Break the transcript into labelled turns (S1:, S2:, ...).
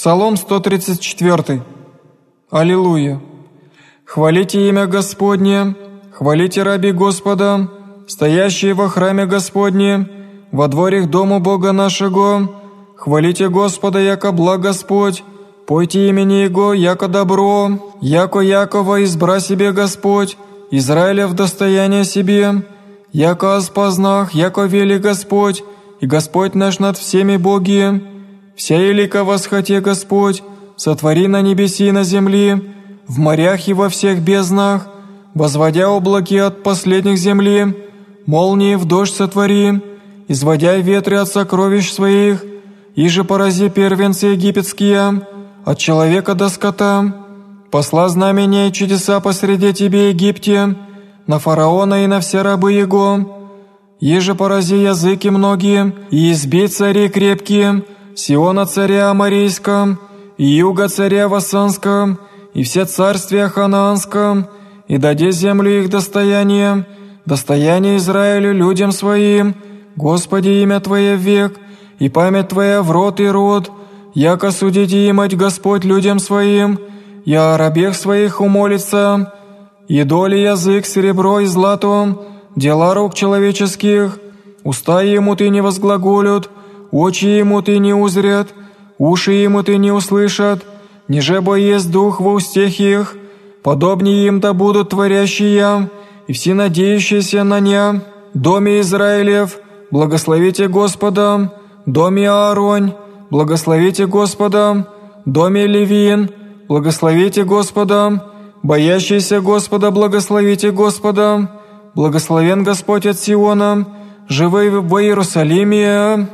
S1: Псалом 134. Аллилуйя. Хвалите имя Господне, хвалите раби Господа, стоящие во храме Господне, во дворях дому Бога нашего. Хвалите Господа, яко благ Господь, пойте имени Его, яко добро, яко Якова избра себе Господь, Израиля в достояние себе, яко оспознах, яко вели Господь, и Господь наш над всеми боги, Вся елика восхоте Господь, сотвори на небеси и на земли, в морях и во всех безднах, возводя облаки от последних земли, молнии в дождь сотвори, изводя ветры от сокровищ своих, и же порази первенцы египетские, от человека до скота, посла знамения и чудеса посреди тебе, Египте, на фараона и на все рабы его, еже порази языки многие, и избей цари крепкие, Сиона царя Амарийском, и юга царя Вассанском, и все царствия Ханаанском, и даде землю их достояние, достояние Израилю людям своим, Господи, имя Твое век, и память Твоя в род и род, яко судите имать Господь людям своим, я о рабех своих умолится, и доли язык серебро и злато, дела рук человеческих, уста ему ты не возглаголют, очи ему ты не узрят, уши ему ты не услышат, ниже бо есть дух во устех их, подобнее им да будут творящие, и все надеющиеся на ня, доме Израилев, благословите Господа, доме Ааронь, благословите Господа, доме Левин, благословите Господа, боящиеся Господа, благословите Господа, благословен Господь от Сиона, живой в Иерусалиме,